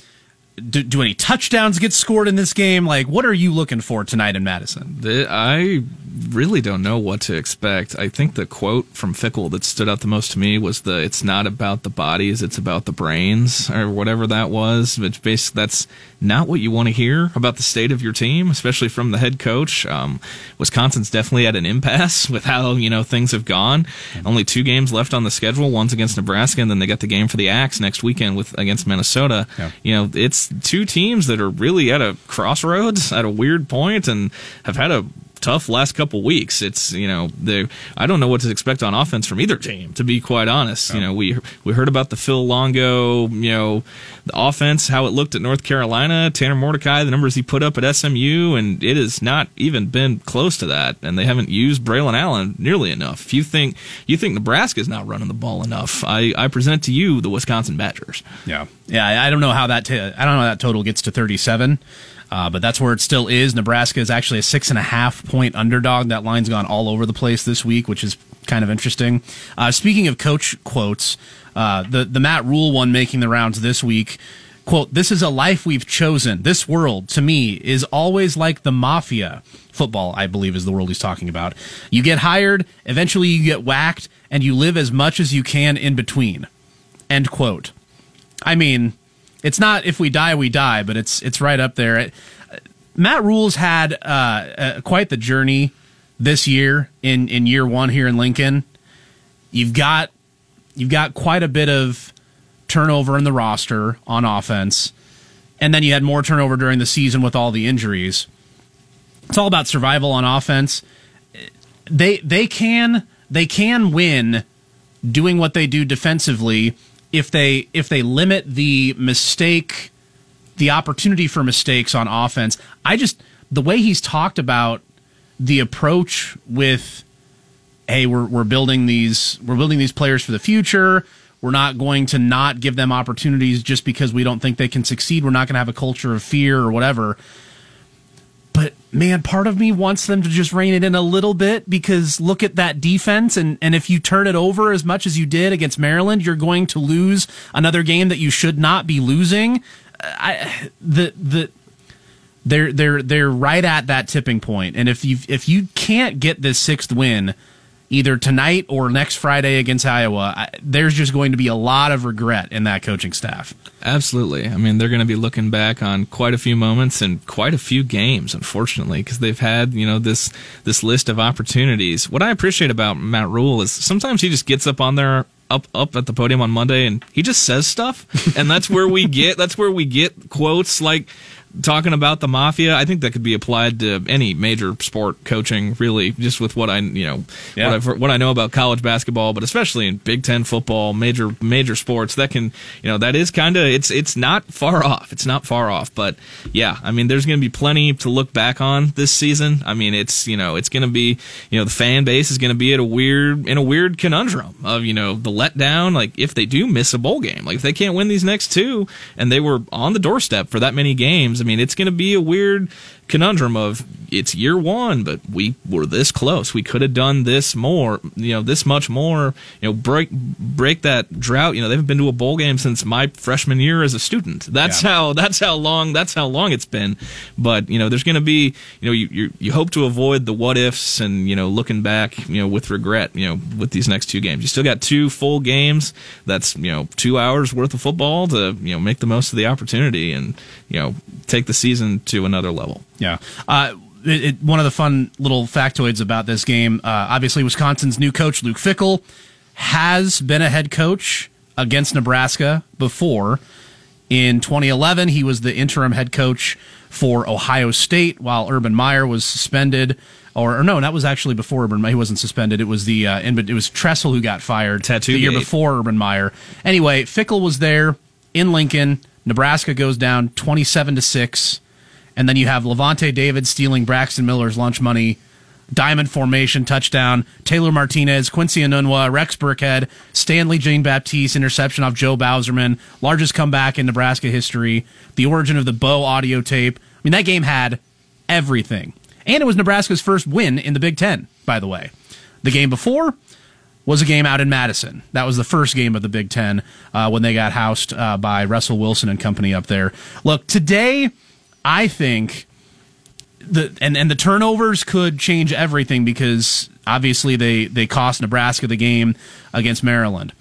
do, do any touchdowns get scored in this game? Like, what are you looking for tonight in Madison? The, I really don't know what to expect. I think the quote from Fickell that stood out the most to me was the "It's not about the bodies, it's about the brains," or whatever that was. Which basically that's not what you want to hear about the state of your team, especially from the head coach. Um, Wisconsin's definitely at an impasse with how you know things have gone. Only two games left on the schedule. One's against Nebraska, and then they got the game for the Axe next weekend with against Minnesota. Yeah. You know, it's two teams that are really at a crossroads, at a weird point, and have had a tough last couple weeks. It's you know they I don't know what to expect on offense from either team. To be quite honest, you know we we heard about the Phil Longo you know the offense how it looked at North Carolina, Tanner Mordecai, the numbers he put up at SMU, and it has not even been close to that. And they haven't used Braylon Allen nearly enough. If you think you think Nebraska is not running the ball enough, I I present to you the Wisconsin Badgers. Yeah, yeah. I don't know how that t- I don't know how that total gets to thirty seven. Uh, but that's where it still is. Nebraska is actually a six and a half point underdog. That line's gone all over the place this week, which is kind of interesting. Uh, speaking of coach quotes, uh, the the Matt Rhule one making the rounds this week. Quote, this is a life we've chosen. This world, to me, is always like the mafia. Football, I believe, is the world he's talking about. You get hired, eventually you get whacked, and you live as much as you can in between. End quote. I mean, it's not if we die we die, but it's it's right up there. Matt Rhule's had uh, uh, quite the journey this year in in year one here in Lincoln. You've got you've got quite a bit of turnover in the roster on offense, and then you had more turnover during the season with all the injuries. It's all about survival on offense. They they can they can win doing what they do defensively if they if they limit the mistake the opportunity for mistakes on offense. I just the way he's talked about the approach with hey, we're we're building these we're building these players for the future. We're not going to not give them opportunities just because we don't think they can succeed. We're not going to have a culture of fear or whatever. Man, part of me wants them to just rein it in a little bit because look at that defense and and if you turn it over as much as you did against Maryland, you're going to lose another game that you should not be losing. I the the they're they're they're right at that tipping point. point, and if you if you can't get this sixth win, either tonight or next Friday against Iowa, I, there's just going to be a lot of regret in that coaching staff. Absolutely. I mean, they're going to be looking back on quite a few moments and quite a few games, unfortunately, because they've had you know this this list of opportunities. What I appreciate about Matt Rhule is sometimes he just gets up on there up up at the podium on Monday and he just says stuff, and that's where we get that's where we get quotes like talking about the mafia, I think that could be applied to any major sport coaching, really, just with what I you know Yeah. what, I've, what I know about college basketball, but especially in Big Ten football, major major sports. That can you know that is kind of it's it's not far off. It's not far off, but yeah, I mean, there's going to be plenty to look back on this season. I mean, it's you know it's going to be you know the fan base is going to be at a weird in a weird conundrum of you know the letdown. Like if they do miss a bowl game, like if they can't win these next two, and they were on the doorstep for that many games. I mean, it's going to be a weird conundrum of it's year one, but we were this close. We could have done this more, you know, this much more. You know, break break that drought. You know, they haven't been to a bowl game since my freshman year as a student. That's Yeah. how that's how long that's how long it's been. But you know, there's going to be you know you, you you hope to avoid the what ifs and you know looking back you know with regret. You know, with these next two games, you still got two full games. That's you know two hours worth of football to you know make the most of the opportunity and you know take the season to another level. Yeah. Uh, it, it, one of the fun little factoids about this game, uh, obviously, Wisconsin's new coach, Luke Fickell, has been a head coach against Nebraska before. In 2011, he was the interim head coach for Ohio State while Urban Meyer was suspended. Or, or no, that was actually before Urban Meyer. He wasn't suspended. It was the uh, it was Tressel who got fired Tattoo the year gate. before Urban Meyer. Anyway, Fickle was there in Lincoln. Nebraska goes down 27 to 6. And then you have Lavonte David stealing Braxton Miller's lunch money, diamond formation touchdown, Taylor Martinez, Quincy Enunwa, Rex Burkhead, Stanley Jean Baptiste interception off Joe Bauserman, largest comeback in Nebraska history, the origin of the Bo audio tape. I mean, that game had everything. And it was Nebraska's first win in the Big Ten, by the way. The game before was a game out in Madison. That was the first game of the Big Ten uh, when they got housed uh, by Russell Wilson and company up there. Look, today, I think the and and the turnovers could change everything because obviously they they cost Nebraska the game against Maryland.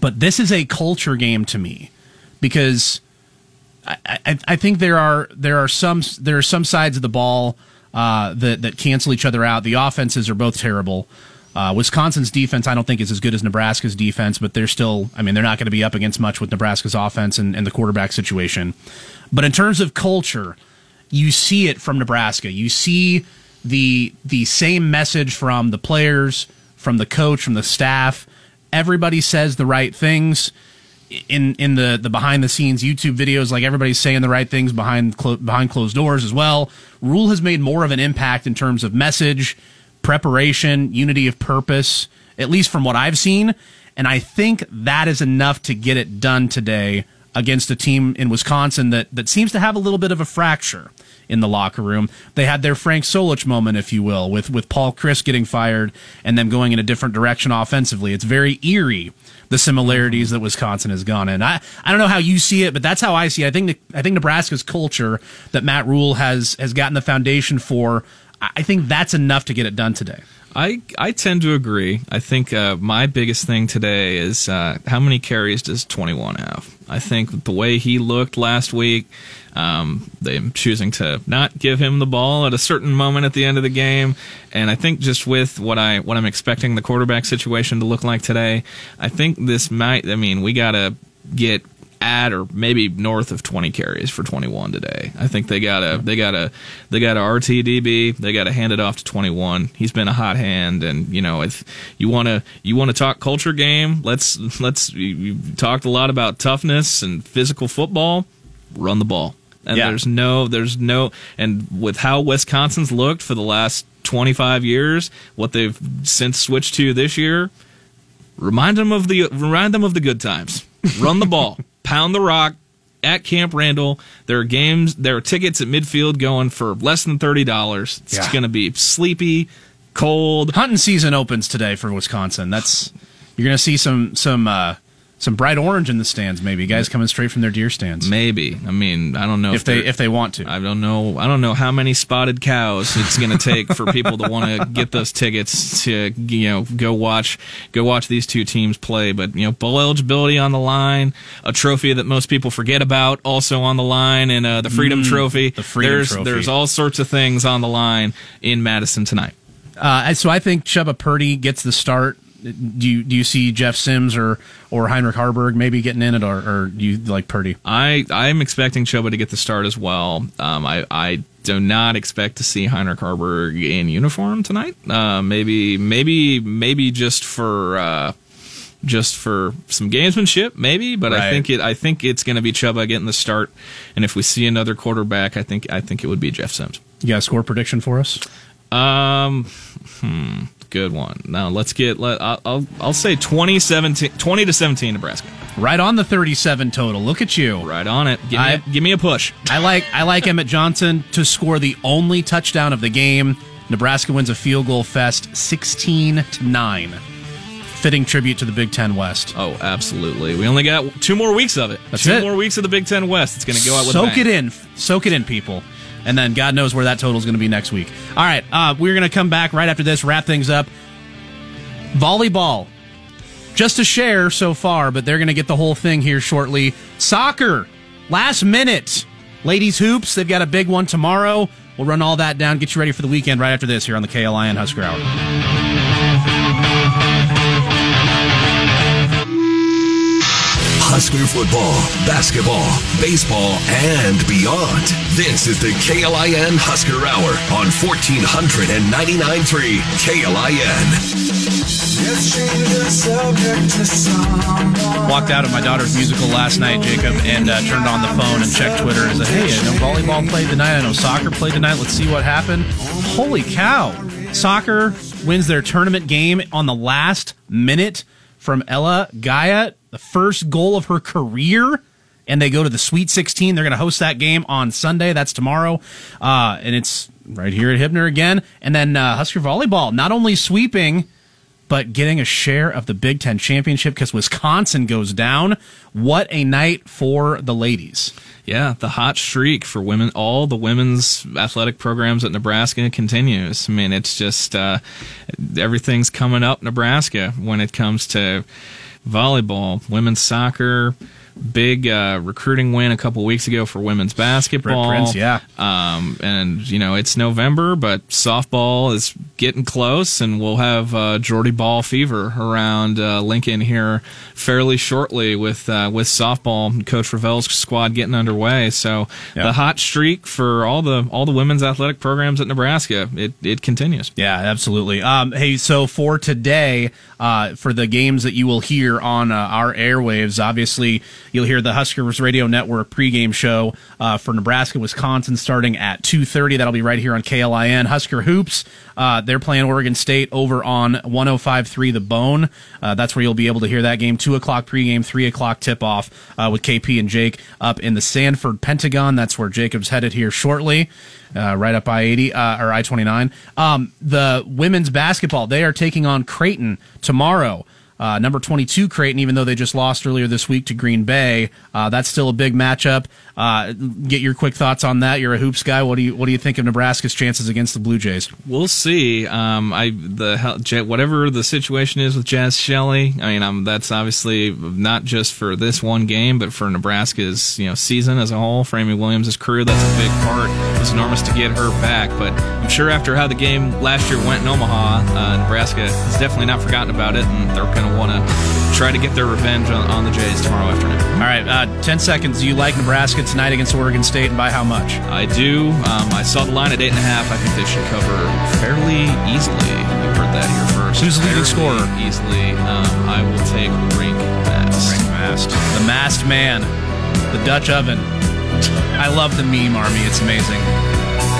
But this is a culture game to me because I, I, I think there are there are some there are some sides of the ball uh, that that cancel each other out. The offenses are both terrible. Uh, Wisconsin's defense, I don't think, is as good as Nebraska's defense, but they're still, I mean, they're not going to be up against much with Nebraska's offense and, and the quarterback situation. But in terms of culture, you see it from Nebraska. You see the the same message from the players, from the coach, from the staff. Everybody says the right things in in the the behind the scenes YouTube videos. Like everybody's saying the right things behind clo- behind closed doors as well. Rhule has made more of an impact in terms of message, preparation, unity of purpose. At least from what I've seen, and I think that is enough to get it done today against a team in Wisconsin that that seems to have a little bit of a fracture in the locker room. They had their Frank Solich moment, if you will, with with Paul Chryst getting fired and them going in a different direction offensively. It's very eerie the similarities that Wisconsin has gone in. I, I don't know how you see it, but that's how I see it. I think I think Nebraska's culture that Matt Rhule has has gotten the foundation for. I think that's enough to get it done today. I I tend to agree. I think uh, my biggest thing today is uh, how many carries does 21 have? I think the way he looked last week, um, they're choosing to not give him the ball at a certain moment at the end of the game, and I think just with what I what I'm expecting the quarterback situation to look like today, I think this might. I mean, we gotta get at or maybe north of 20 carries for 21 today. I think they got a they got a they got a RTDB. They got to hand it off to 21. He's been a hot hand, and you know if you want to you want to talk culture game, let's let's you, talked a lot about toughness and physical football. Run the ball, and Yeah. there's no there's no and with how Wisconsin's looked for the last 25 years, what they've since switched to this year, remind them of the remind them of the good times. Run the ball, pound the rock at Camp Randall. There are games, there are tickets at midfield going for less than thirty dollars. It's Yeah. going to be sleepy, cold. Hunting season opens today for Wisconsin. That's you're going to see some some uh, some bright orange in the stands. Maybe guys coming straight from their deer stands Maybe. I mean, I don't know if they they're- if they want to. I don't know. I don't know how many spotted cows it's going to take for people to want to get those tickets to you know go watch go watch these two teams play. But you know, bowl eligibility on the line, a trophy that most people forget about also on the line, and uh, the Freedom Trophy. Mm, the Freedom there's Trophy. there's all sorts of things on the line in Madison tonight. Uh, so I think Chuba Purdy gets the start. Do you do you see Jeff Sims or or Heinrich Haarberg maybe getting in it, or, or do you like Purdy? I I'm expecting Chuba to get the start as well. Um, I I do not expect to see Heinrich Haarberg in uniform tonight. Uh, maybe maybe maybe just for. Uh, just for some gamesmanship, maybe, but I think it. I think it's going to be Chuba getting the start, and if we see another quarterback, I think I think it would be Jeff Sims. You got a score prediction for us? Um, hmm, good one. Now let's get. Let I'll I'll, say 20, 17, 20 to seventeen, Nebraska. Right on the 37 total. Look at you. Right on it. Give me, I- a, give me a push. I like I like Emmett Johnson to score the only touchdown of the game. Nebraska wins a field goal fest 16 to 9. Fitting tribute to the Big 10 West. Oh, absolutely. We only got two more weeks of it. That's two it. more weeks of the Big Ten West. It's going to go out with a Soak it in. Soak it in, people. And then God knows where that total is going to be next week. All right, uh, we're going to come back right after this, wrap things up. Volleyball. Just a share so far, but they're going to get the whole thing here shortly. Soccer. Last minute. Ladies Hoops, they've got a big one tomorrow. We'll run all that down, get you ready for the weekend right after this here on the KLIN Husker Hour. Husker football, basketball, baseball, and beyond. This is the KLIN Husker Hour on 1499.3 KLIN. Walked out of my daughter's musical last night, Jacob, and uh, turned on the phone and checked Twitter and said, "Hey, I know volleyball played tonight. I know soccer played tonight. Let's see what happened." Holy cow! Soccer wins their tournament game on the last minute from Ella Gaia, the first goal of her career. And they go to the Sweet 16. They're going to host that game on Sunday. That's tomorrow. Uh, and it's right here at Hibner again. And then uh, Husker Volleyball, not only sweeping but getting a share of the Big Ten championship because Wisconsin goes down. What a night for the ladies. Yeah, the hot streak for women, all the women's athletic programs at Nebraska continues. I mean, it's just uh, everything's coming up Nebraska when it comes to volleyball, women's soccer, big uh, recruiting win a couple weeks ago for women's basketball. Prince, yeah. Um, and you know it's November, but softball is getting close, and we'll have uh, Jordy Bahl fever around uh, Lincoln here fairly shortly with uh, with softball. Coach Revelle's squad getting underway. So Yeah. the hot streak for all the all the women's athletic programs at Nebraska it it continues. Yeah, absolutely. Um, hey, so for today, uh, for the games that you will hear on uh, our airwaves, obviously you'll hear the Huskers Radio Network pregame show uh, for Nebraska, Wisconsin, starting at two thirty. That'll be right here on KLIN. Husker hoops. Uh, they're playing Oregon State over on 105.3 The Bone. Uh, that's where you'll be able to hear that game. Two o'clock pregame, three o'clock tip off uh, with KP and Jake up in the Sanford Pentagon. That's where Jacob's headed here shortly uh, right up I eighty uh, or I twenty nine. Um, the women's basketball they are taking on Creighton tomorrow. Uh, number 22 Creighton, even though they just lost earlier this week to Green Bay, uh, that's still a big matchup. Uh, get your quick thoughts on that. You're a hoops guy. What do you what do you think of Nebraska's chances against the Blue Jays? We'll see. Um, I the whatever the situation is with Jaz Shelley. I mean, um, that's obviously not just for this one game, but for Nebraska's you know season as a whole. For Amy Williams' career, that's a big part. It's enormous to get her back, but I'm sure after how the game last year went in Omaha, uh, Nebraska has definitely not forgotten about it, and they're to want to try to get their revenge on, on the Jays tomorrow afternoon. All right, uh, 10 seconds. Do you like Nebraska tonight against Oregon State and by how much? I do. Um, I saw the line at eight and a half. I think they should cover fairly easily. You heard that here first. Who's the leading scorer? Easily. Um, I will take Rienk Mast. Mast. The masked man. The Dutch oven. I love the meme army. It's amazing.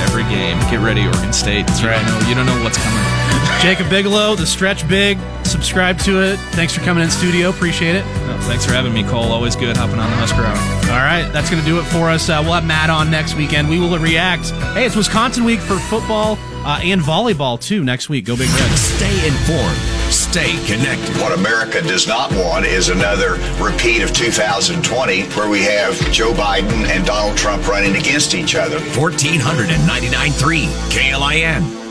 Every game. Get ready, Oregon State. you right. Don't know, you don't know what's coming. Jacob Bigelow, the stretch big. Subscribe to it. Thanks for coming in studio. Appreciate it. Well, thanks for having me, Cole. Always good hopping on the Husker Hour. All right, that's going to do it for us. Uh, we'll have Matt on next weekend. We will react. Hey, it's Wisconsin week for football uh, and volleyball too next week. Go Big Red. Stay informed. Stay connected. What America does not want is another repeat of 2020 where we have Joe Biden and Donald Trump running against each other. 1499.3 KLIN.